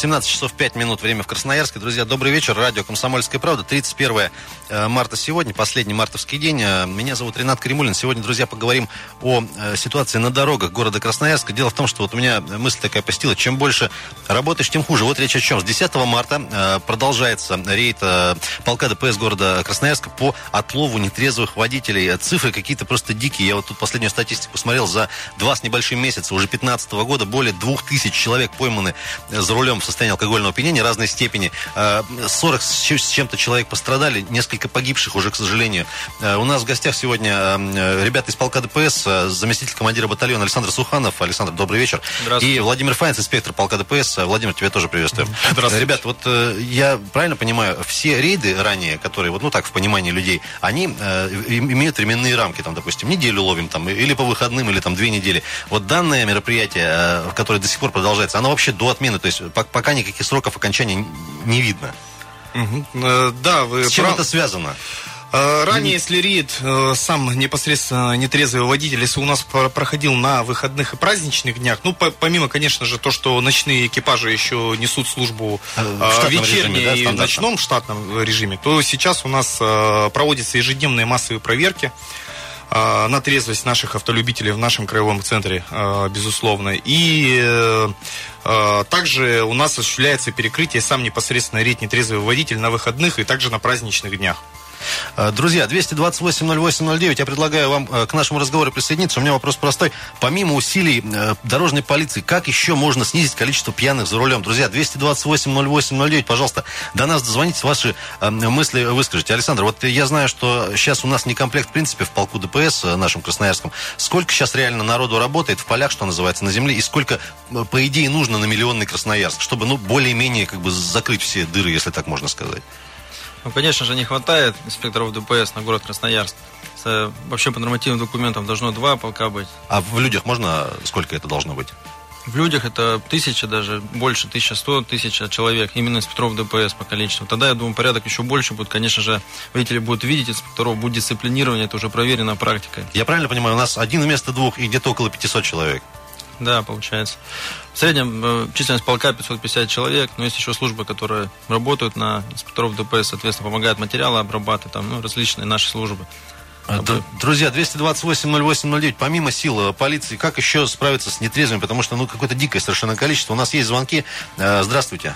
17 часов 5 минут, время в Красноярске. Друзья, добрый вечер. Радио «Комсомольская правда». 31 э, марта сегодня, последний мартовский день. Э, меня зовут Ренат Кремулин. Сегодня, друзья, поговорим о э, ситуации на дорогах города Красноярска. Дело в том, что вот у меня мысль такая посетила. Чем больше работаешь, тем хуже. Вот речь о чем. С 10 марта продолжается рейд полка ДПС города Красноярска по отлову нетрезвых водителей. Цифры какие-то просто дикие. Я вот тут последнюю статистику смотрел. За два с небольшим месяца, уже 15 года, более 2000 человек пойманы за рулем в состоянии алкогольного опьянения разной степени. 40 э, с чем-то человек пострадали, несколько погибших уже, к сожалению. Э, у нас в гостях сегодня э, ребята из полка ДПС, заместитель командира батальона Александр Суханов. Александр, добрый вечер. И Владимир Файнц, инспектор полка ДПС. Владимир, тебя тоже приветствую. Здравствуйте. Ребят, вот я правильно понимаю, все рейды ранее, которые, вот, ну так, в понимании людей, они имеют временные рамки, там, допустим, неделю ловим, там, или по выходным, или там две недели. Вот данное мероприятие, которое до сих пор продолжается, оно вообще до отмены, то есть пока никаких сроков окончания не видно. Угу. Да, вы С чем прав... это связано? Э, ранее, если РИД, э, сам непосредственно нетрезвый водитель, если у нас проходил на выходных и праздничных днях, ну, помимо, конечно же, то, что ночные экипажи еще несут службу в вечерней режиме, да, и ночном штатном режиме, то сейчас у нас проводятся ежедневные массовые проверки на трезвость наших автолюбителей в нашем краевом центре, безусловно. И а, также у нас осуществляется перекрытие сам непосредственно рейд нетрезвый водитель на выходных и также на праздничных днях. Э, друзья, 228-08-09, я предлагаю вам э, к нашему разговору присоединиться. У меня вопрос простой. Помимо усилий э, дорожной полиции, как еще можно снизить количество пьяных за рулем? Друзья, 228-08-09, пожалуйста, до нас дозвонитесь, ваши мысли выскажите. Александр, вот я знаю, что сейчас у нас не комплект, в принципе, в полку ДПС нашем Красноярском. Сколько сейчас реально народу работает в полях, что называется, на земле, и сколько, по идее, нужно на миллионный Красноярск, чтобы, ну, более-менее, как бы, закрыть все дыры, если так можно сказать? Ну, конечно же, не хватает инспекторов ДПС на город Красноярск. Вообще по нормативным документам должно два полка быть. А в людях можно сколько это должно быть? В людях это тысяча даже, больше, тысяча сто, тысяча человек, именно инспекторов ДПС по количеству. Тогда, я думаю, порядок еще больше будет. Конечно же, водители будут видеть инспекторов, будет дисциплинирование, это уже проверено практикой. Я правильно понимаю, у нас один вместо двух и где-то около 500 человек? Да, получается. В среднем э, численность полка 550 человек, но есть еще службы, которые работают на инспекторов ДПС, соответственно, помогают материалы обрабатывать, там, ну, различные наши службы. А, друзья, 228-08-09, помимо сил э, полиции, как еще справиться с нетрезвыми? Потому что, ну, какое-то дикое совершенно количество. У нас есть звонки. Э, здравствуйте.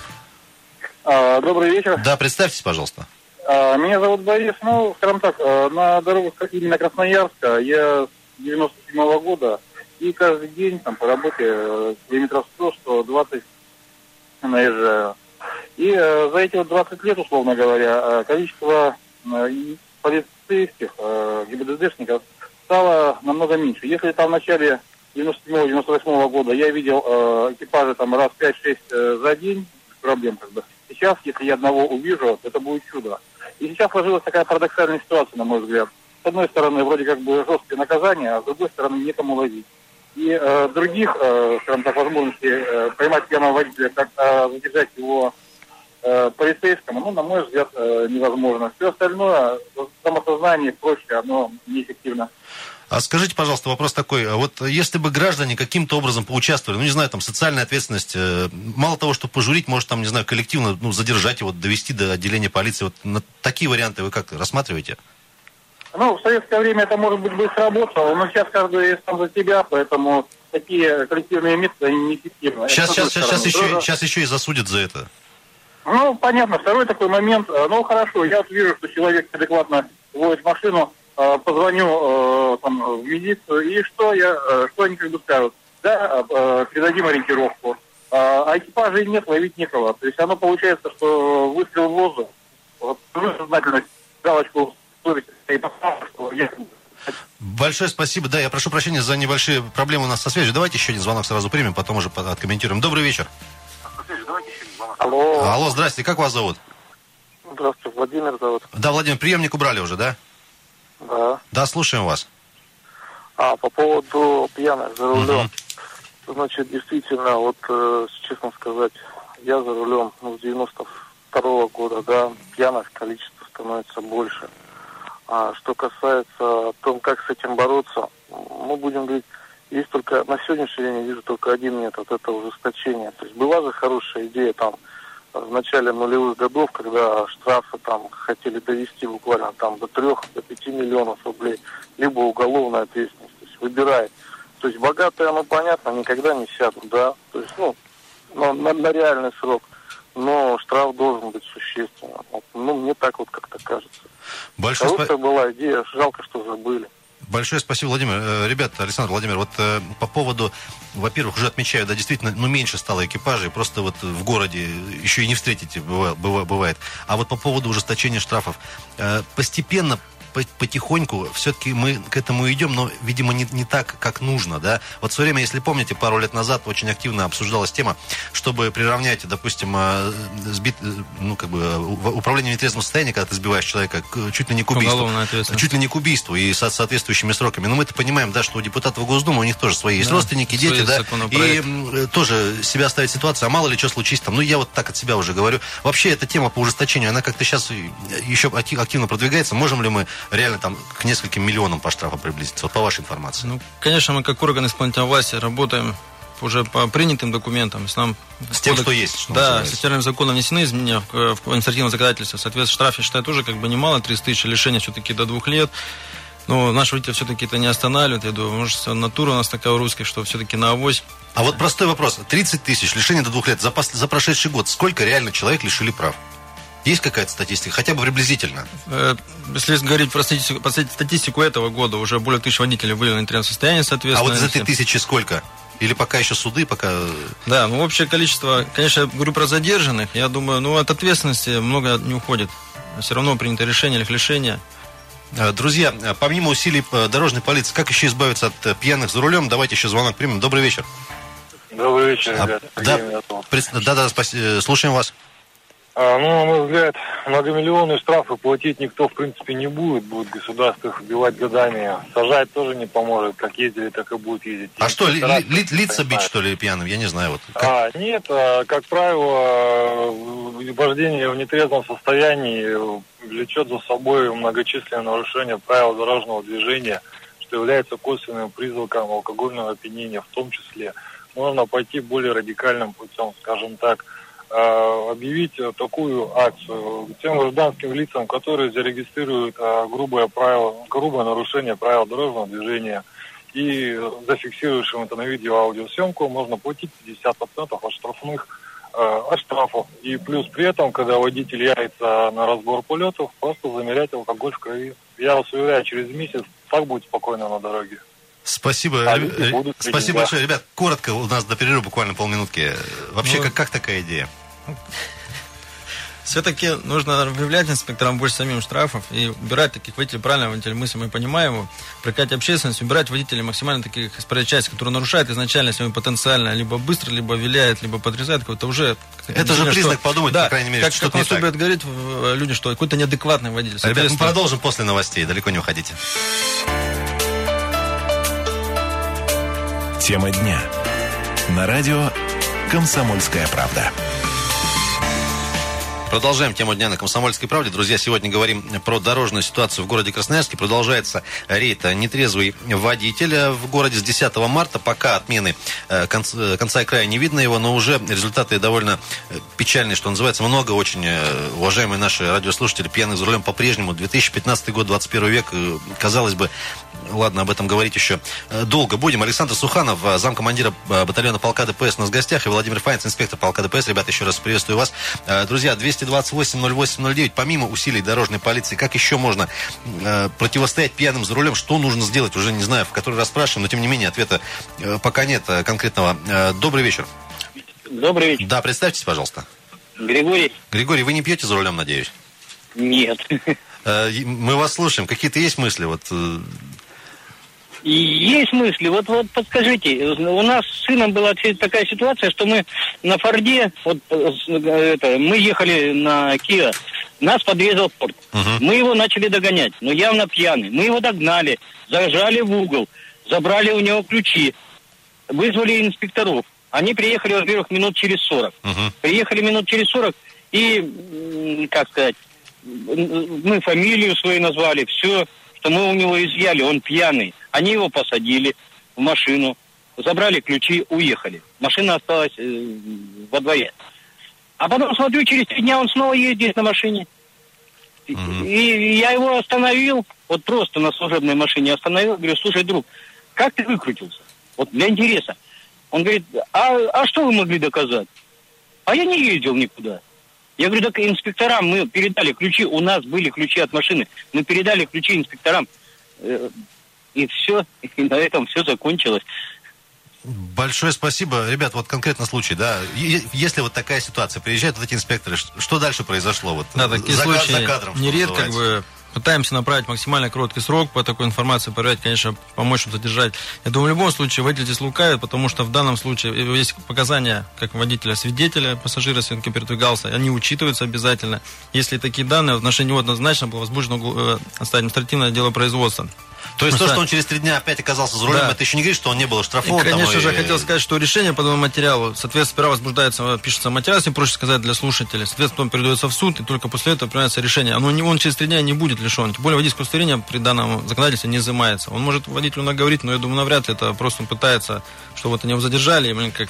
А, добрый вечер. Да, представьтесь, пожалуйста. А, меня зовут Борис. Ну, скажем так, на дорогах именно Красноярска я с 97 -го года и каждый день там по работе километров 100-120 наезжаю. И э, за эти вот 20 лет, условно говоря, э, количество э, полицейских, э, ГИБДДшников стало намного меньше. Если там в начале 97-98 года я видел э, экипажи там раз 5-6 э, за день, проблем как бы. Сейчас, если я одного увижу, это будет чудо. И сейчас сложилась такая парадоксальная ситуация, на мой взгляд. С одной стороны, вроде как бы жесткие наказания, а с другой стороны, некому ловить и э, других, э, скажем так, возможностей э, поймать пьяного водителя, как э, задержать его э, полицейскому, ну, на мой взгляд, э, невозможно. Все остальное, самосознание и прочее, оно неэффективно. А скажите, пожалуйста, вопрос такой. Вот если бы граждане каким-то образом поучаствовали, ну, не знаю, там, социальная ответственность, э, мало того, что пожурить, может, там, не знаю, коллективно, ну, задержать его, довести до отделения полиции. Вот на такие варианты вы как рассматриваете? Ну, в советское время это, может быть, бы сработало, но сейчас каждый сам за себя, поэтому такие коллективные методы неэффективны. Сейчас, сейчас, сейчас, сейчас, еще, сейчас еще и засудят за это. Ну, понятно. Второй такой момент. Э, ну, хорошо, я вот вижу, что человек адекватно водит машину, э, позвоню э, там, в милицию, и что, я, что они как бы скажут? Да, передадим ориентировку. А экипажей нет, ловить некого. То есть оно получается, что выстрел в воздух, вот, сознательность, галочку Большое спасибо. Да, я прошу прощения за небольшие проблемы у нас со связью. Давайте еще один звонок сразу примем, потом уже откомментируем. Добрый вечер. Алло. Алло, здрасте. Как вас зовут? Здравствуйте, Владимир зовут. Да, Владимир, приемник убрали уже, да? Да. Да, слушаем вас. А, по поводу пьяных за рулем. Угу. Значит, действительно, вот, э, честно сказать, я за рулем ну, с 92 -го года, да, пьяных количество становится больше. А что касается том, как с этим бороться, мы будем говорить, есть только на сегодняшний день я вижу только один метод, это ужесточение. То есть была же хорошая идея там в начале нулевых годов, когда штрафы там хотели довести буквально там до трех, до пяти миллионов рублей, либо уголовная ответственность. То есть выбирай. То есть богатые, оно понятно, никогда не сядут, да. То есть, ну, на, на, на реальный срок. Но штраф должен быть существенным. Вот, ну, мне так вот как-то кажется. Большое Хорошая была идея, жалко, что забыли. Большое спасибо, Владимир. Э, Ребята, Александр Владимир, вот э, по поводу, во-первых, уже отмечаю, да, действительно, ну, меньше стало экипажей, просто вот в городе еще и не встретите, бывает. бывает. А вот по поводу ужесточения штрафов, э, постепенно потихоньку все-таки мы к этому идем, но, видимо, не, не так, как нужно, да. Вот в свое время, если помните, пару лет назад очень активно обсуждалась тема, чтобы приравнять, допустим, э, сбит, ну, как бы, управление в нетрезвом состоянии, когда ты сбиваешь человека, чуть ли не к убийству. Чуть ли не к убийству и со соответствующими сроками. Но мы это понимаем, да, что у депутатов Госдумы у них тоже свои есть да, родственники, дети, да, и тоже себя ставить ситуацию, а мало ли что случись там. Ну, я вот так от себя уже говорю. Вообще, эта тема по ужесточению, она как-то сейчас еще активно продвигается. Можем ли мы реально там к нескольким миллионам по штрафам приблизиться? Вот по вашей информации. Ну, конечно, мы как орган исполнительной власти работаем уже по принятым документам. С, нам с тем, что есть. Что да, с федеральным законом внесены изменения в, в административное законодательство. Соответственно, штраф, я считаю, тоже как бы немало, 30 тысяч, лишения все-таки до двух лет. Но наш водитель все-таки это не останавливает. Я думаю, может, натура у нас такая у русских, что все-таки на авось. А вот простой вопрос. 30 тысяч, лишения до двух лет. За, за прошедший год сколько реально человек лишили прав? Есть какая-то статистика, хотя бы приблизительно? Э, если говорить про статистику, про статистику этого года, уже более тысячи водителей вывели на нетрезвом состоянии, соответственно. А вот из этой тысячи сколько? Или пока еще суды, пока... Да, ну общее количество, конечно, я говорю про задержанных, я думаю, ну от ответственности много не уходит. Все равно принято решение или лишение. Э, друзья, помимо усилий э, дорожной полиции, как еще избавиться от пьяных за рулем? Давайте еще звонок примем. Добрый вечер. Добрый вечер, ребята. А, да, да, да, спасибо. слушаем вас. А, ну, на мой взгляд, многомиллионные штрафы платить никто, в принципе, не будет. Будет государство их убивать годами. Сажать тоже не поможет. Как ездили, так и будет ездить. А что, ли, ли, лица бить, что ли, пьяным? Я не знаю. Вот, как... а, нет, а, как правило, вождение в нетрезвом состоянии влечет за собой многочисленные нарушения правил дорожного движения, что является косвенным признаком алкогольного опьянения в том числе. Можно пойти более радикальным путем, скажем так, Э, объявить такую акцию тем гражданским лицам, которые зарегистрируют э, грубое, правило, грубое нарушение правил дорожного движения и зафиксирующим это на видео аудиосъемку, можно платить 50% от штрафных э, от штрафов. И плюс при этом, когда водитель явится на разбор полетов, просто замерять алкоголь в крови. Я вас уверяю, через месяц так будет спокойно на дороге. Спасибо. А Спасибо большое. Ребят, коротко, у нас до перерыва буквально полминутки. Вообще, ну, как, как такая идея? Все-таки нужно объявлять инспекторам больше самим штрафов и убирать таких водителей, правильно водителей мысли мы понимаем его, привлекать общественность, убирать водителей максимально таких из части, которые нарушают изначально свой потенциально, либо быстро, либо виляет, либо подрезает, какой-то уже... Это же признак что, подумать, да, по крайней мере, как, что как нас любят говорить люди, что какой-то неадекватный водитель. Ребят, мы продолжим после новостей, далеко не уходите. Тема дня. На радио «Комсомольская правда». Продолжаем тему дня на Комсомольской правде. Друзья, сегодня говорим про дорожную ситуацию в городе Красноярске. Продолжается рейд «Нетрезвый водитель» в городе с 10 марта. Пока отмены э, конца, конца и края не видно его, но уже результаты довольно э, печальные, что называется. Много очень, э, уважаемые наши радиослушатели, пьяных за рулем по-прежнему. 2015 год, 21 век, казалось бы, ладно, об этом говорить еще долго будем. Александр Суханов, замкомандира батальона полка ДПС у нас в гостях, и Владимир Файнц, инспектор полка ДПС. Ребята, еще раз приветствую вас. Друзья, 200 228 08 09. Помимо усилий дорожной полиции, как еще можно э, противостоять пьяным за рулем? Что нужно сделать? Уже не знаю, в который раз спрашиваем, но тем не менее ответа э, пока нет э, конкретного. Э, добрый вечер. Добрый вечер. Да, представьтесь, пожалуйста. Григорий. Григорий, вы не пьете за рулем, надеюсь? Нет. Э, мы вас слушаем. Какие-то есть мысли? Вот э, есть мысли. Вот, вот подскажите, у нас с сыном была такая ситуация, что мы на Форде, вот это, мы ехали на Киа, нас подрезал Форд. Uh-huh. Мы его начали догонять, но явно пьяный. Мы его догнали, зажали в угол, забрали у него ключи, вызвали инспекторов. Они приехали, во-первых, минут через 40. Uh-huh. Приехали минут через 40 и, как сказать, мы фамилию свою назвали, все, что мы у него изъяли, он пьяный. Они его посадили в машину, забрали ключи, уехали. Машина осталась э, во дворе. А потом смотрю, через три дня он снова ездит на машине. Мгм. И я его остановил, вот просто на служебной машине остановил, говорю, слушай, друг, как ты выкрутился? Вот для интереса. Он говорит, а, а что вы могли доказать? А я не ездил никуда. Я говорю, так инспекторам мы передали ключи, у нас были ключи от машины, мы передали ключи инспекторам. И все, и на этом все закончилось. Большое спасибо. Ребят, вот конкретно случай, да, если вот такая ситуация, приезжают вот эти инспекторы, что дальше произошло? Вот, Да, такие за, случаи за кадром, нередко как бы пытаемся направить максимально короткий срок по такой информации, проверять, конечно, помочь им задержать. Я думаю, в любом случае водитель здесь лукавит, потому что в данном случае э, есть показания как водителя свидетеля, пассажира, с кем передвигался, они учитываются обязательно. Если такие данные, в отношении него однозначно было возбуждено э, административное дело производства. То есть то, что он через три дня опять оказался за рулем, Да. это еще не говорит, что он не был И, оштрафован. там, конечно и- же, хотел сказать, что решение по этому материалу, соответственно, сперва возбуждается, пишется материал, если проще сказать, для слушателей, соответственно, потом передается в суд, и только после этого принимается решение. Оно он через три дня не будет лишен. Тем более водительское удостоверение при данном законодательстве не изымается. Он может водителю наговорить, но я думаю, навряд ли это просто он пытается, чтобы вот они его задержали, и, как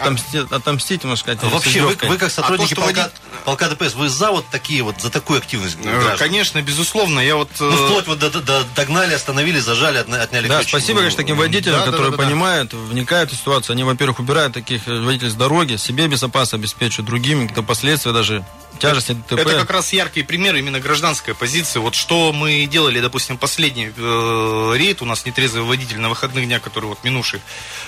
отомстить, отомстить, можно сказать, А Вообще, вы, вы как сотрудники что полка, водитель- полка ДПС, вы за вот такие вот, за такую активность Э, граждан? Конечно, безусловно. Я вот... э, Ну, вплоть вот до- до- до- догнали, остановили, зажали, отня- отняли Да, ключи. спасибо, Ну, конечно, таким водителям, да, да, которые да, да, да. понимают, вникают в ситуацию. Они, во-первых, убирают таких э, водителей с дороги, себе безопасность обеспечивают, другим какие-то последствия даже тяжести ДТП. Это как раз яркий пример именно гражданской позиции. Вот что мы делали, допустим, последний э, рейд, у нас нетрезвый водитель на выходных днях, который вот минувший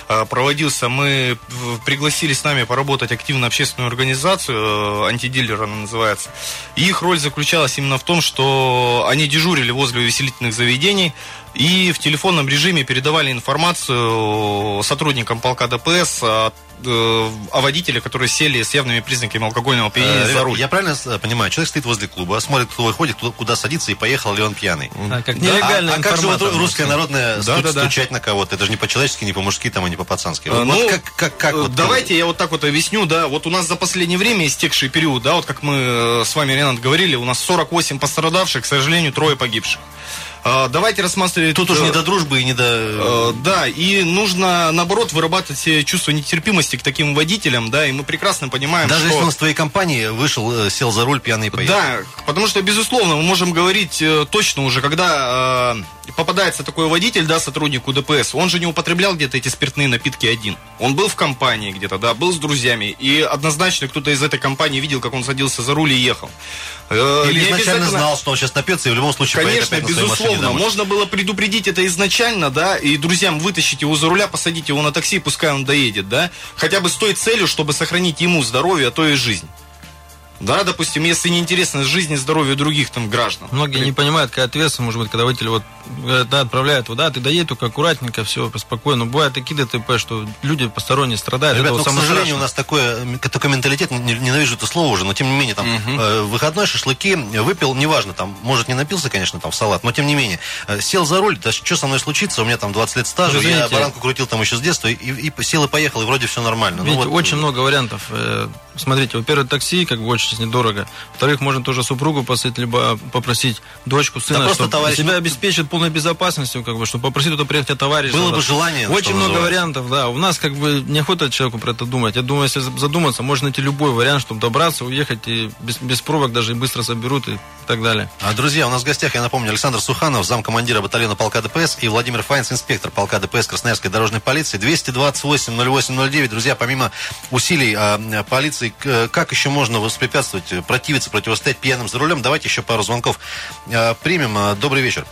э, проводился, мы в- пригласили с нами поработать активно общественную организацию, э, антидилер она называется. И их роль заключалась именно в том, что они дежурили возле увеселительных заведений, и в телефонном режиме передавали информацию сотрудникам полка ДПС о, э, о водителе, которые сели с явными признаками алкогольного опьянения Э, за руль. Я правильно э, понимаю, человек стоит возле клуба, смотрит, кто выходит, куда садится и поехал ли он пьяный. Да, как Да, а, а как же вот русская народная Да, стуч- да, да. стучать на кого-то? Это же не по-человечески, не по-мужски, там, и не по-пацански. Вот ну, как, как, как вот, Давайте я вот так вот объясню, да, вот у нас за последнее время истекший период, да, вот как мы с вами, Ренат, говорили, у нас 48 пострадавших, к сожалению, трое погибших. Э, Давайте рассматривать... Тут уже э, не до дружбы и не до... Э, Да, и нужно, наоборот, вырабатывать чувство нетерпимости к таким водителям, да, и мы прекрасно понимаем, Даже что... если он с твоей компании вышел, э, сел за руль пьяный и поехал. Да, потому что, безусловно, мы можем говорить э, точно уже, когда э, попадается такой водитель, да, сотруднику ДПС, он же не употреблял где-то эти спиртные напитки один. Он был в компании где-то, да, был с друзьями, и однозначно кто-то из этой компании видел, как он садился за руль и ехал. Э, Или не изначально знал, что он сейчас напьется, и в любом случае Конечно, безусловно. Можно было предупредить это изначально, да, и друзьям вытащить его за руля, посадить его на такси, пускай он доедет, да. Хотя бы с той целью, чтобы сохранить ему здоровье, а то и жизнь. Да, допустим, если не интересно жизнь и здоровье других там граждан. Многие не понимают, какая ответственность может быть, когда водитель вот, э, да, отправляет туда, ты доедь только аккуратненько, все спокойно. Бывают такие ДТП, что люди посторонние страдают. Ребят, ну, к сожалению, у страшное. нас такое, такой менталитет, не- ненавижу это слово уже, но тем не менее, там, э, выходной, шашлыки, выпил, неважно, там, может, не напился, конечно, там, в салат, но тем не менее, э, сел за руль, да что со мной случится, у меня там 20 лет стажа, Вы я баранку крутил там еще с детства, и, и сел и поехал, и вроде все нормально. Ну, Видите, вот, очень много вариантов. Смотрите, во-первых, такси, как бы очень недорого. Во-вторых, можно тоже супругу посадить, либо попросить дочку, сына, просто чтобы товарищ, себя обеспечить полной безопасностью, как бы, чтобы попросить туда приехать а товарища. Было да. бы желание, Очень много называется. вариантов, да. У нас как бы неохота человеку про это думать. Я думаю, если задуматься, можно найти любой вариант, чтобы добраться, уехать и без, без пробок даже и быстро соберут и так далее. А, Друзья, у нас в гостях, я напомню, Александр Суханов, замкомандира батальона полка ДПС, и Владимир Файнц, инспектор полка ДПС Красноярской дорожной полиции. 228-08-09. Друзья, помимо усилий а, полиции, к- как еще можно воспрепятствовать, э, противиться, противостоять пьяным за рулем? Давайте еще пару звонков а, примем. А, Добрый вечер.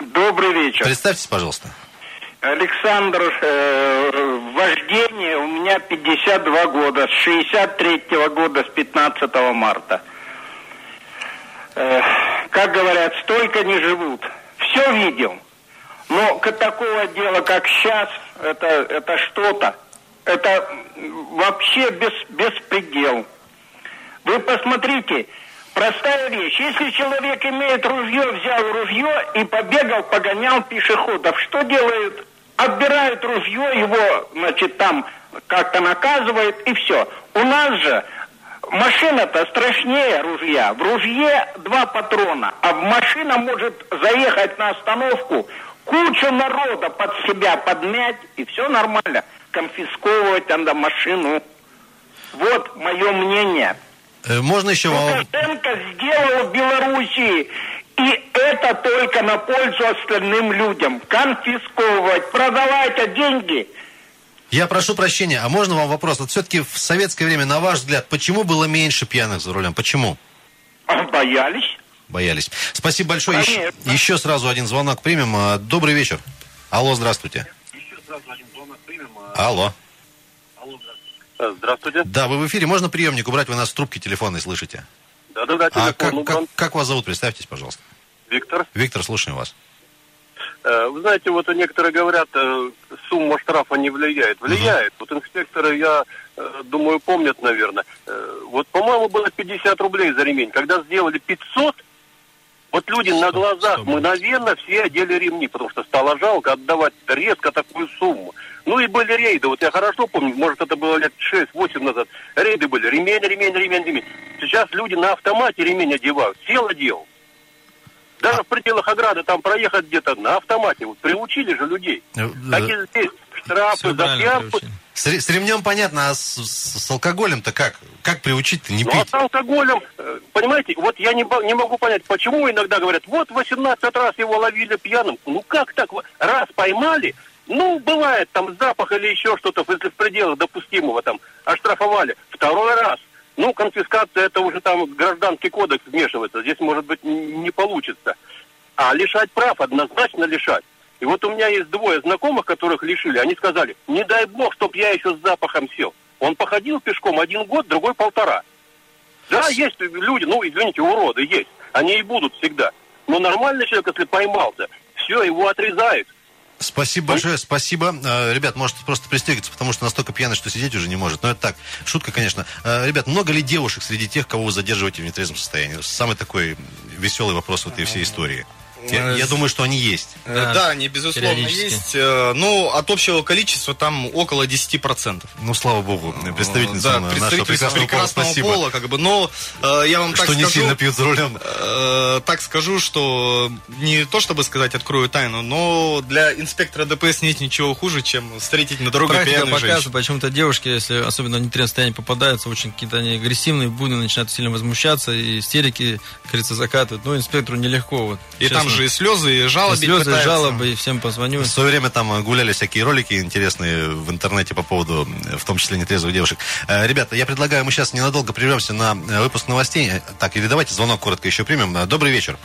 Добрый вечер. Представьтесь, пожалуйста. Александр, э, вождение у меня 52 года, с 63 года, с 15 марта. Э, как говорят, столько не живут. Все видел. Но к такого дела, как сейчас, это, это что-то. Это вообще без, беспредел. Вы посмотрите, простая вещь. Если человек имеет ружье, взял ружье и побегал, погонял пешеходов, что делают? Отбирают ружье, его, значит, там как-то наказывают, и все. У нас же машина-то страшнее ружья. В ружье два патрона, а машина может заехать на остановку, кучу народа под себя подмять, и все нормально. Конфисковывать надо машину. Вот мое мнение. Э, Можно еще... Лукашенко сделал в Белоруссии. И это только на пользу остальным людям. Конфисковывать, продавать, а деньги Я прошу прощения, а можно вам вопрос? Вот все-таки в советское время, на ваш взгляд, почему было меньше пьяных за рулем? Почему? а, боялись. Боялись. Спасибо большое. Еще, еще сразу один звонок примем. А, Добрый вечер. Алло, здравствуйте. Алло. Здравствуйте. Да, вы в эфире. Можно приемник убрать? Вы нас в трубке телефонной слышите. Да-да-да, А телефон как, убран. как, как вас зовут? Представьтесь, пожалуйста. Виктор. Виктор, слушаем вас. Э, Вы знаете, вот некоторые говорят, э, сумма штрафа не влияет. Влияет. Вот инспекторы, я э, думаю, помнят, наверное. Э, Вот, по-моему, было 50 рублей за ремень. Когда сделали 500, вот люди на глазах мгновенно все одели ремни, потому что стало жалко отдавать резко такую сумму. Ну и были рейды, вот я хорошо помню, может это было лет 6-8 назад, рейды были, ремень, ремень, ремень, ремень. Сейчас люди на автомате ремень одевают, сел одел. Даже в пределах ограды там проехать где-то на автомате, вот приучили же людей. Э, Так э, и здесь штрафы за пьянку. С, с ремнем понятно, а с, с- алкоголем-то как? Как приучить-то не Ну а пить? с алкоголем, э, понимаете, вот я не, не могу понять, почему иногда говорят, вот 18 раз его ловили пьяным. Ну как так? Раз поймали, ну бывает там запах или еще что-то, если в пределах допустимого там оштрафовали. Второй раз. Ну, конфискация, это уже там гражданский кодекс вмешивается. Здесь, может быть, не получится. А лишать прав однозначно лишать. И вот у меня есть двое знакомых, которых лишили. Они сказали, не дай бог, чтоб я еще с запахом сел. Он походил пешком один год, другой полтора. Да, есть люди, ну, извините, уроды есть. Они и будут всегда. Но нормальный человек, если поймался, все, его отрезают. Спасибо большое, спасибо. Э, Ребят, можете просто пристегиваться, потому что настолько пьяный, что сидеть уже не может. Но это так, шутка, конечно. Э, Ребят, много ли девушек среди тех, кого вы задерживаете в нетрезвом состоянии? Самый такой веселый вопрос в этой всей истории. Я, я думаю, что они есть. Э, Да, Да, они, безусловно, есть. Э, Ну, от общего количества там около 10%. Ну, слава богу, представительница да, нашего прекрасного, пола, прекрасного спасибо. пола, как бы. Но э, я вам так что не скажу, сильно пьют за рулем. э, так скажу, что не то чтобы сказать открою тайну, но для инспектора ДПС нет ничего хуже, чем встретить на дороге Практика пьяную показывает, женщину. почему-то девушки, если особенно в нетрезвом состоянии попадаются, очень какие-то они агрессивные, буйные, начинают сильно возмущаться, и истерики, как говорится, закатывают. Но инспектору нелегко. Вот, И там честно. Же и слезы, и И жалобы слезы, пытаются. жалобы, и всем позвоню. В свое время там гуляли всякие ролики интересные в интернете по поводу, э, в том числе нетрезвых девушек. Э, Ребята, я предлагаю, мы сейчас ненадолго прервемся на э, выпуск новостей. Э, Так, или давайте звонок коротко еще примем. Э, Добрый вечер.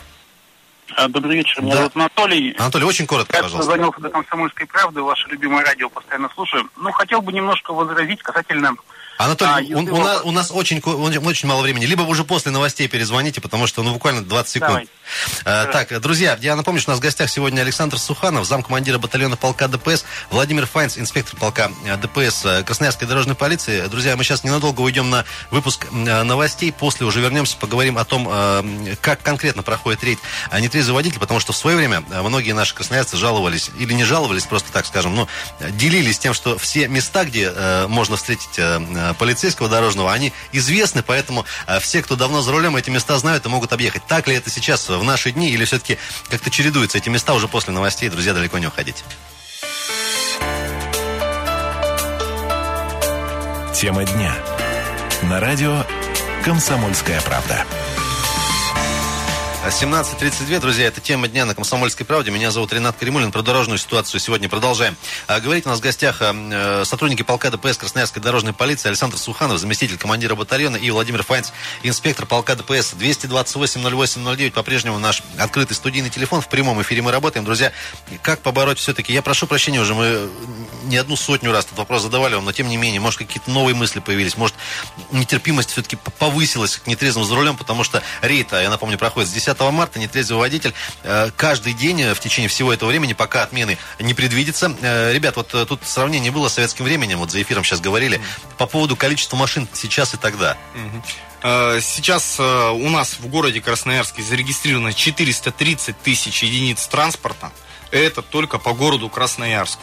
А, Добрый вечер, меня Да. зовут Анатолий. Анатолий, очень коротко, Я пожалуйста. позвонил до «Комсомольской правды», ваше любимое радио постоянно слушаю. Ну, хотел бы немножко возразить касательно... Анатолий, А, у, если у нас, у нас очень, очень мало времени. Либо вы уже после новостей перезвоните, потому что ну буквально 20 секунд. Давай. Э, так, друзья, я напомню, что у нас в гостях сегодня Александр Суханов, замкомандира батальона полка ДПС, Владимир Файнц, инспектор полка э, ДПС э, Красноярской дорожной полиции. Друзья, мы сейчас ненадолго уйдем на выпуск э, новостей, после уже вернемся, поговорим о том, как конкретно проходит рейд нетрезвый водитель, потому что в свое время многие наши красноярцы жаловались, или не жаловались, просто так скажем, но делились тем, что все места, где можно встретить полицейского дорожного, они известны, поэтому э, все, кто давно за рулем, эти места знают и могут объехать. Так ли это сейчас в наши дни, или все-таки как-то чередуются эти места уже после новостей? Друзья, далеко не уходите. Тема дня. На радио «Комсомольская правда». 17.32, друзья, это тема дня на «Комсомольской правде». Меня зовут Ренат Каримулин. Про дорожную ситуацию сегодня продолжаем. А, говорить у нас в гостях э, сотрудники полка ДПС Красноярской дорожной полиции Александр Суханов, заместитель командира батальона, и Владимир Файнц, инспектор полка ДПС. 228-08-09, по-прежнему наш открытый студийный телефон. В прямом эфире мы работаем. Друзья, как побороть все-таки? Я прошу прощения уже, мы не одну сотню раз этот вопрос задавали вам, но тем не менее, может, какие-то новые мысли появились, может, нетерпимость все-таки повысилась к нетрезвым за рулем, потому что рейд, а, я напомню, проходит с 10 марта, нетрезвый водитель э, каждый день э, в течение всего этого времени, пока отмены не предвидится. Э, Ребят, вот тут сравнение было с советским временем, вот за эфиром сейчас говорили, по поводу количества машин сейчас и тогда. Сейчас у нас в городе Красноярске зарегистрировано 430 тысяч единиц транспорта. Это только по городу Красноярску.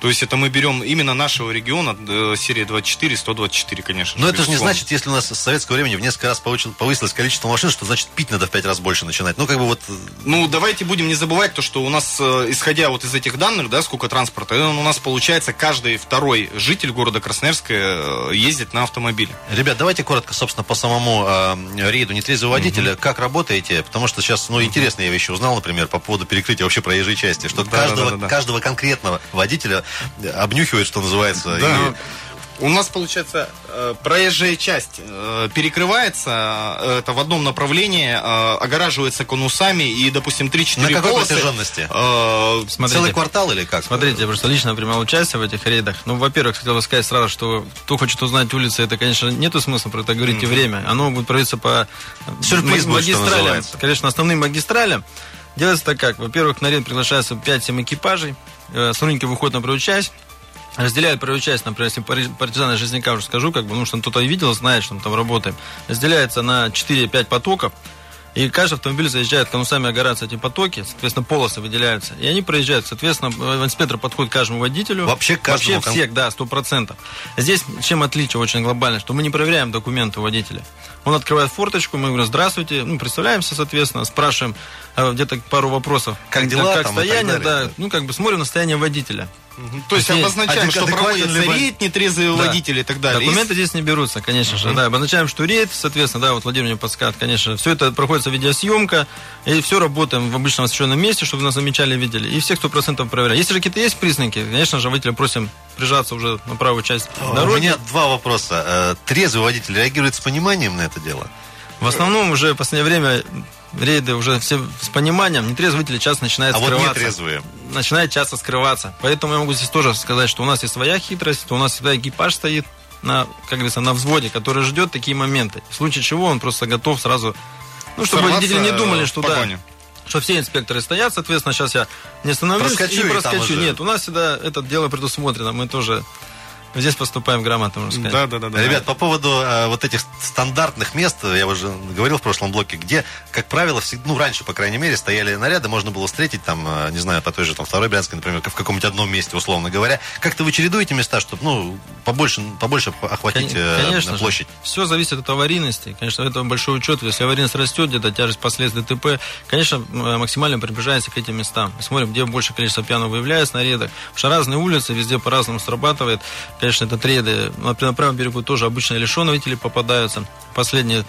То есть это мы берем именно нашего региона, э, серия 24, 124, конечно. Но это же не значит, если у нас с советского времени в несколько раз повысил- повысилось количество машин, что значит пить надо в пять раз больше начинать. Ну, как бы вот... э, Ну, давайте будем не забывать то, что у нас, э, исходя вот из этих данных, да, сколько транспорта, у нас получается каждый второй житель города Красноярска ездит на автомобиле. Ребят, давайте коротко, собственно, по самому э, рейду нетрезвого водителя. Как работаете? Потому что сейчас, ну, интересные вещи узнал, например, по поводу перекрытия вообще проезжей части. Что Да, каждого, да, да, да. каждого конкретного водителя обнюхивает, что называется. и- Да. У нас, получается, э, проезжая часть э, перекрывается, э, это в одном направлении, огораживается конусами и, допустим, 3-4 На какой полосы, протяженности? э, Смотрите. Целый квартал или как? Смотрите, я просто лично принимал участие в этих рейдах. Ну, во-первых, хотел бы сказать сразу, что кто хочет узнать улицы, это, конечно, нету смысла про это говорить и время. Оно будет проводиться по Сюрприз будет, магистралям. называется. Конечно, основным магистралям. Делается так как. Во-первых, на рейд приглашается 5-7 экипажей. Э, Сотрудники выходят на первую часть. Разделяют первую часть, например, если партизаны Жизняка уже скажу, как бы, ну, что кто-то видел, знает, что мы там работаем. Разделяется на 4-5 потоков. И каждый автомобиль заезжает, конусами огораются эти потоки, соответственно, полосы выделяются. И они проезжают, соответственно, э, инспектор подходит к каждому водителю. Вообще к каждому Вообще всех, да, сто процентов. Здесь чем отличие очень глобальное, что мы не проверяем документы у водителя. Он открывает форточку, мы говорим, здравствуйте, ну, представляемся, соответственно, спрашиваем э, где-то пару вопросов. Как дела Как там состояние, да, ну, как бы смотрим на состояние водителя. То есть обозначаем, что проводится ли рейд, нетрезвые Да. водители и так далее. Документы здесь не берутся, конечно же, да. Обозначаем, что рейд, соответственно, да, вот Владимир мне подскажет, конечно. Все это проходится видеосъемка, и все работаем в обычном освещенном месте, чтобы нас замечали, видели. И всех 100% проверяем. Если же какие-то есть признаки, конечно же, водителя просим прижаться уже на правую часть У дороги. меня два вопроса. Э, Трезвый водитель реагирует с пониманием на это дело? В основном уже в последнее время рейды уже все с пониманием. Нетрезвый водитель часто начинает А вот скрываться. нетрезвые? начинает часто скрываться. Поэтому я могу здесь тоже сказать, что у нас есть своя хитрость, у нас всегда экипаж стоит на, как говорится, на взводе, который ждет такие моменты. В случае чего он просто готов сразу, ну, чтобы Сорваться, водители не думали, что да. Что все инспекторы стоят, соответственно, сейчас я не остановлюсь Проскочу, и проскочу. Нет, у нас всегда это дело предусмотрено, мы тоже здесь поступаем грамотно, можно сказать. Да, да, да, да. Ребят, по поводу э, вот этих стандартных мест, я уже говорил в прошлом блоке, где, как правило, всегда, ну, раньше, по крайней мере, стояли наряды, можно было встретить там, э, не знаю, по той же там второй Брянской, например, в каком-нибудь одном месте, условно говоря. Как-то вы чередуете места, чтобы, ну, побольше, побольше охватить э, Конечно площадь? Все зависит от аварийности. Конечно, это большой учет. Если аварийность растет, где-то тяжесть последствий ДТП, конечно, м, максимально приближается к этим местам. Смотрим, где больше количество пьяных выявляется на рейдах. Потому что разные улицы, везде по-разному срабатывает. Конечно, это. Например, на правом берегу тоже обычно лишенные водители попадаются. Последние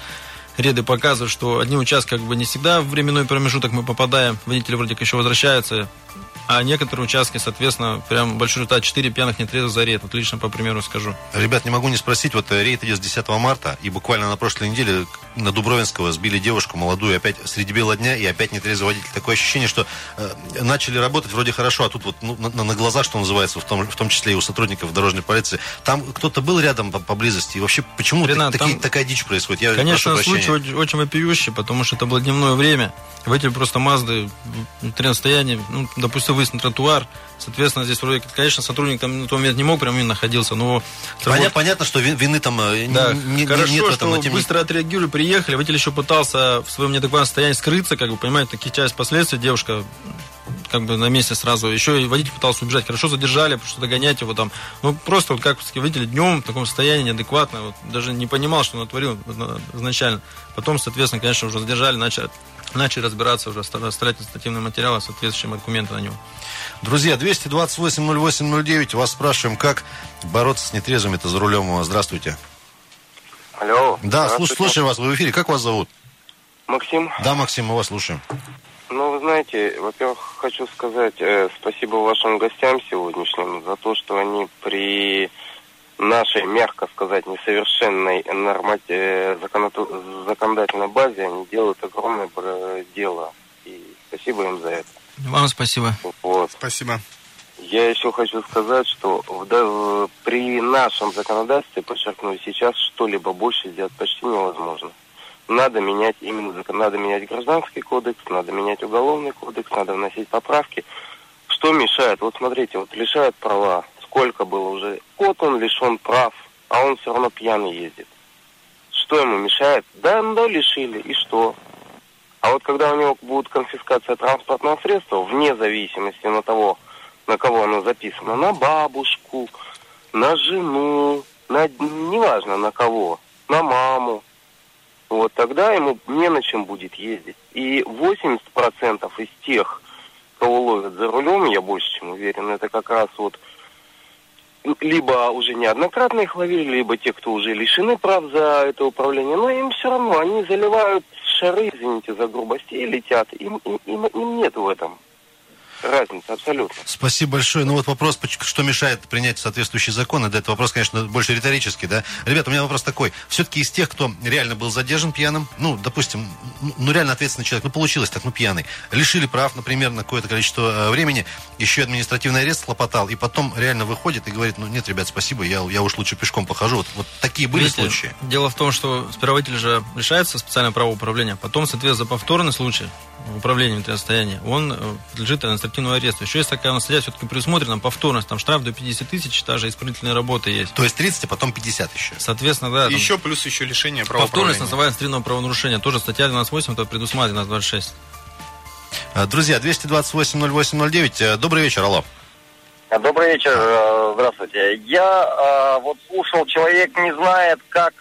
ряды показывают, что одни участки как бы не всегда в временной промежуток мы попадаем, водители вроде как еще возвращаются, а некоторые участки, соответственно, прям большой результат 4 пьяных нетрезвых за рейд. Вот лично по примеру скажу. Ребят, не могу не спросить, вот э, рейд идет с 10 марта, и буквально на прошлой неделе на Дубровинского сбили девушку молодую, опять среди бела дня, и опять нетрезвый водитель. Такое ощущение, что э, начали работать вроде хорошо, а тут вот ну, на, на глазах, что называется, в том, в том числе и у сотрудников дорожной полиции, там кто-то был рядом по- поблизости, и вообще почему Ренат, так- там- такая дичь происходит? Я Конечно, случай очень, очень вопиющий, потому что это было дневное время. Водитель просто Мазды в состоянии, ну, допустил выезд на тротуар. Соответственно, здесь вроде, конечно, сотрудник там на тот момент не мог, прям находился, но... Понятно, понятно, что ви- вины там э, Да, не- хорошо, нет в этом, что тем быстро отреагировали, приехали. Водитель еще пытался в своем неадекватном состоянии скрыться, как бы, понимаете, такие часть последствий. Девушка как бы на месте сразу. Еще и водитель пытался убежать. Хорошо задержали, потому что догонять его там. Ну, просто вот как водитель днем в таком состоянии неадекватно. Вот, даже не понимал, что он натворил изначально. Потом, соответственно, конечно, уже задержали, начали, начали разбираться, уже оставлять административные материалы, соответствующие документы на него. Друзья, 228-08-09, вас спрашиваем, как бороться с нетрезвыми-то за рулем. Здравствуйте. Алло. Да, слуш- Здравствуйте. слушаем вас, вы в эфире. Как вас зовут? Максим. Да, Максим, мы вас слушаем. Ну, вы знаете, во-первых, хочу сказать э, спасибо вашим гостям сегодняшним за то, что они при нашей, мягко сказать, несовершенной норма- э, законоту- законодательной базе, они делают огромное дело. И спасибо им за это. Вам спасибо. Вот. Спасибо. Я еще хочу сказать, что в- да, в- при нашем законодательстве, подчеркну, сейчас что-либо больше сделать почти невозможно. Надо менять именно надо менять гражданский кодекс, надо менять уголовный кодекс, надо вносить поправки. Что мешает? Вот смотрите, вот лишают права. Сколько было уже? Вот он лишен прав, а он все равно пьяный ездит. Что ему мешает? Да, ну да, лишили, и что? А вот когда у него будет конфискация транспортного средства, вне зависимости на того, на кого оно записано, на бабушку, на жену, на, неважно на кого, на маму, вот тогда ему не на чем будет ездить. И 80% из тех, кого ловят за рулем, я больше чем уверен, это как раз вот либо уже неоднократно их ловили, либо те, кто уже лишены прав за это управление, но им все равно, они заливают шары, извините за грубость, и летят. Им, им, им, им нет в этом разница абсолютно. Спасибо большое. Ну вот вопрос, что мешает принять соответствующий закон, это вопрос, конечно, больше риторический, да? Ребята, у меня вопрос такой. Все-таки из тех, кто реально был задержан пьяным, ну, допустим, ну, реально ответственный человек, ну, получилось так, ну, пьяный, лишили прав, например, на какое-то количество э, времени, еще административный арест хлопотал, и потом реально выходит и говорит, ну, нет, ребят, спасибо, я, я уж лучше пешком похожу. Вот, вот такие были Видите, случаи? Дело в том, что сперва же лишается специального права управления, потом, соответственно, за повторный случай управлением в состоянии, он э, подлежит административному аресту. Еще есть такая у нас статья, все-таки предусмотрена повторность, там штраф до 50 тысяч, та же исправительная работа есть. То есть 30, а потом 50 еще? Соответственно, да. Там... Еще плюс еще лишение права Повторность называется стримного правонарушения. Тоже статья 12.8, это предусмотрена 26. Э, друзья, 228-08-09. Э, добрый вечер, алло. Добрый вечер, здравствуйте. Я вот слушал, человек не знает, как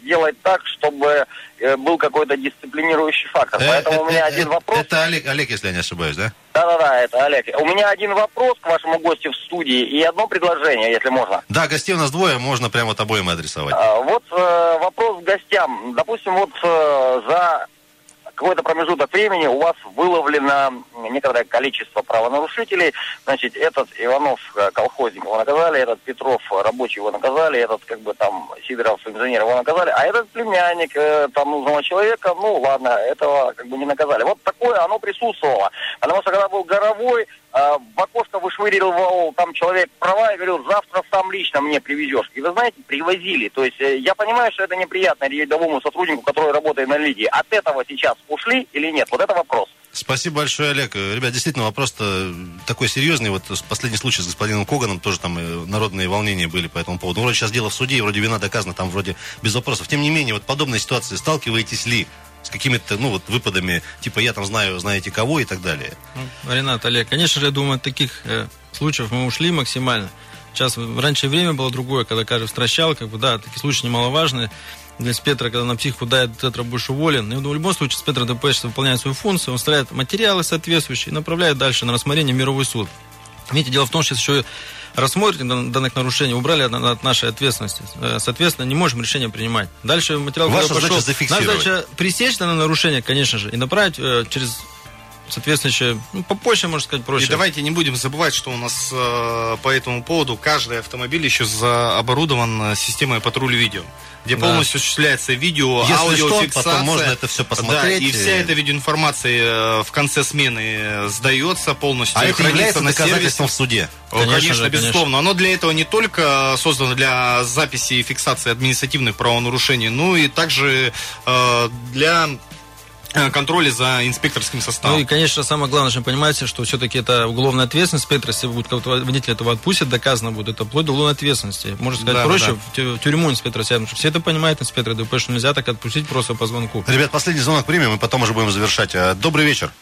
сделать так, чтобы Э, был какой-то дисциплинирующий фактор. Э, Поэтому это, у меня один вопрос. Это Олег, Олег, если я не ошибаюсь, да? Да-да-да, это Олег. У меня один вопрос к вашему гостю в студии и одно предложение, если можно. Да, гостей у нас двое, можно прямо вот обоим адресовать. А, вот э, вопрос к гостям. Допустим, вот э, за какой-то промежуток времени у вас выловлено некоторое количество правонарушителей. Значит, этот Иванов э, колхозник его наказали, этот Петров рабочий его наказали, этот как бы там Сидоров инженер его наказали, а этот племянник э, там нужного человека, ну ладно, этого как бы не наказали. Вот такое оно присутствовало. Потому что когда был Горовой, в окошко вышвыривал там человек права и говорил, завтра сам лично мне привезешь. И вы знаете, привозили. То есть э, я понимаю, что это неприятно рядовому сотруднику, который работает на лидии. От этого сейчас ушли или нет? Вот это вопрос. Спасибо большое, Олег. Ребят, действительно, вопрос-то такой серьезный. Вот последний случай с господином Коганом, тоже там э, народные волнения были по этому поводу. Вроде сейчас дело в суде, вроде вина доказана, там вроде без вопросов. Тем не менее, вот подобные ситуации сталкиваетесь ли? С какими-то, ну, вот выпадами, типа, я там знаю, знаете кого и так далее. Ну, Ренат, Олег, конечно же, я думаю, от таких э, случаев мы ушли максимально. Сейчас, раньше время было другое, когда каждый встращал, как бы, да, такие случаи немаловажные. Для спектра, когда на психику дает Тетра больше уволен. Ну, в любом случае спектр ДПС выполняет свою функцию, он вставляет материалы соответствующие и направляет дальше на рассмотрение в мировой суд. Видите, дело в том, что еще рассмотрим данных нарушений, убрали от нашей ответственности. Э, соответственно, не можем решение принимать. Дальше материал Ваша пошел. задача зафиксировать. Наша задача пресечь данное нарушение, конечно же, и направить э, через соответствующее, ну, попозже, можно сказать, проще. И давайте не будем забывать, что у нас э, по этому поводу каждый автомобиль еще оборудован системой патруля видео где да. полностью осуществляется видео, Если аудиофиксация. Что, потом можно это все посмотреть. Да, и вся эта видеоинформация э, в конце смены сдается полностью. А это является на доказательством в суде? Конечно, конечно же, безусловно. Конечно. Оно для этого не только создано для записи и фиксации административных правонарушений, но и также э, для Э, контроля за инспекторским составом. Ну и, конечно, самое главное, что понимаете, что все-таки это уголовная ответственность. Инспектор, если будет водитель этого отпустит, доказано будет, это вплоть до уголовной ответственности. Можно сказать да, проще, да. в тюрьму инспектора сядут. Все это понимают, инспекторы ДПС, что нельзя так отпустить просто по звонку. Ребят, последний звонок примем, и потом уже будем завершать. Э, добрый вечер.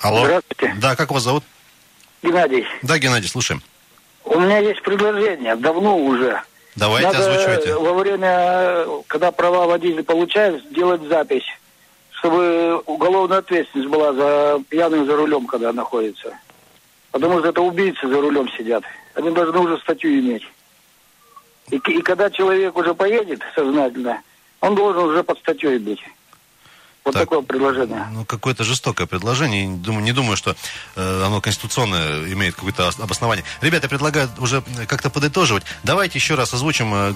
Алло. Здравствуйте. Да, как вас зовут? Геннадий. Да, Геннадий, слушаем. У меня есть предложение, давно уже. Давайте, Надо озвучивайте. во время, когда права водителя получают, сделать запись чтобы уголовная ответственность была за пьяным за рулем, когда находится. Потому что это убийцы за рулем сидят. Они должны уже статью иметь. И, и когда человек уже поедет сознательно, он должен уже под статьей быть. Вот так, такое предложение. Ну, какое-то жестокое предложение. Не думаю, не думаю, что э, оно конституционное имеет какое-то обоснование. Ребята, я предлагаю уже как-то подытоживать. Давайте еще раз озвучим, э,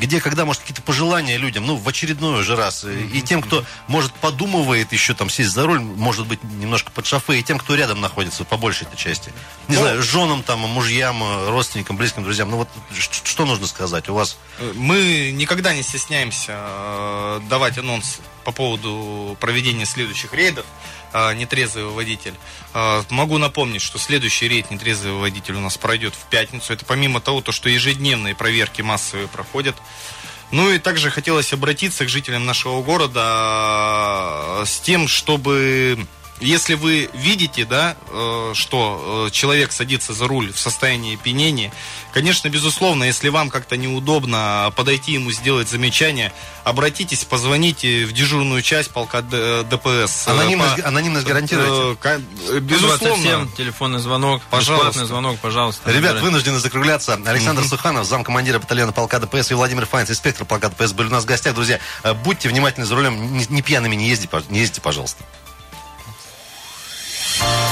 где, когда, может, какие-то пожелания людям, ну, в очередной уже раз. Mm-hmm. И тем, кто, может, подумывает еще там сесть за руль, может быть, немножко под шофе, и тем, кто рядом находится, по большей этой части. Не ну, знаю, женам, там, мужьям, родственникам, близким, друзьям. Ну, вот что нужно сказать у вас? Мы никогда не стесняемся э, давать анонс по поводу проведения следующих рейдов а, нетрезвый водитель. А, могу напомнить, что следующий рейд нетрезвый водитель у нас пройдет в пятницу. Это помимо того, то, что ежедневные проверки массовые проходят. Ну и также хотелось обратиться к жителям нашего города а, с тем, чтобы если вы видите, да, э, что э, человек садится за руль в состоянии опьянения, конечно, безусловно, если вам как-то неудобно подойти ему, сделать замечание, обратитесь, позвоните в дежурную часть полка Д- ДПС. Анонимность, По- анонимность гарантируете? Э, э, Безусловно. 27, телефонный звонок, Пожалуйста. бесплатный звонок, пожалуйста. Ребят, вынуждены закругляться. Александр Суханов, замкомандира батальона полка ДПС, и Владимир Файнц, инспектор полка ДПС, были у нас в гостях. Друзья, э, будьте внимательны за рулем, не, не пьяными не ездите, не ездите, пожалуйста. Bye.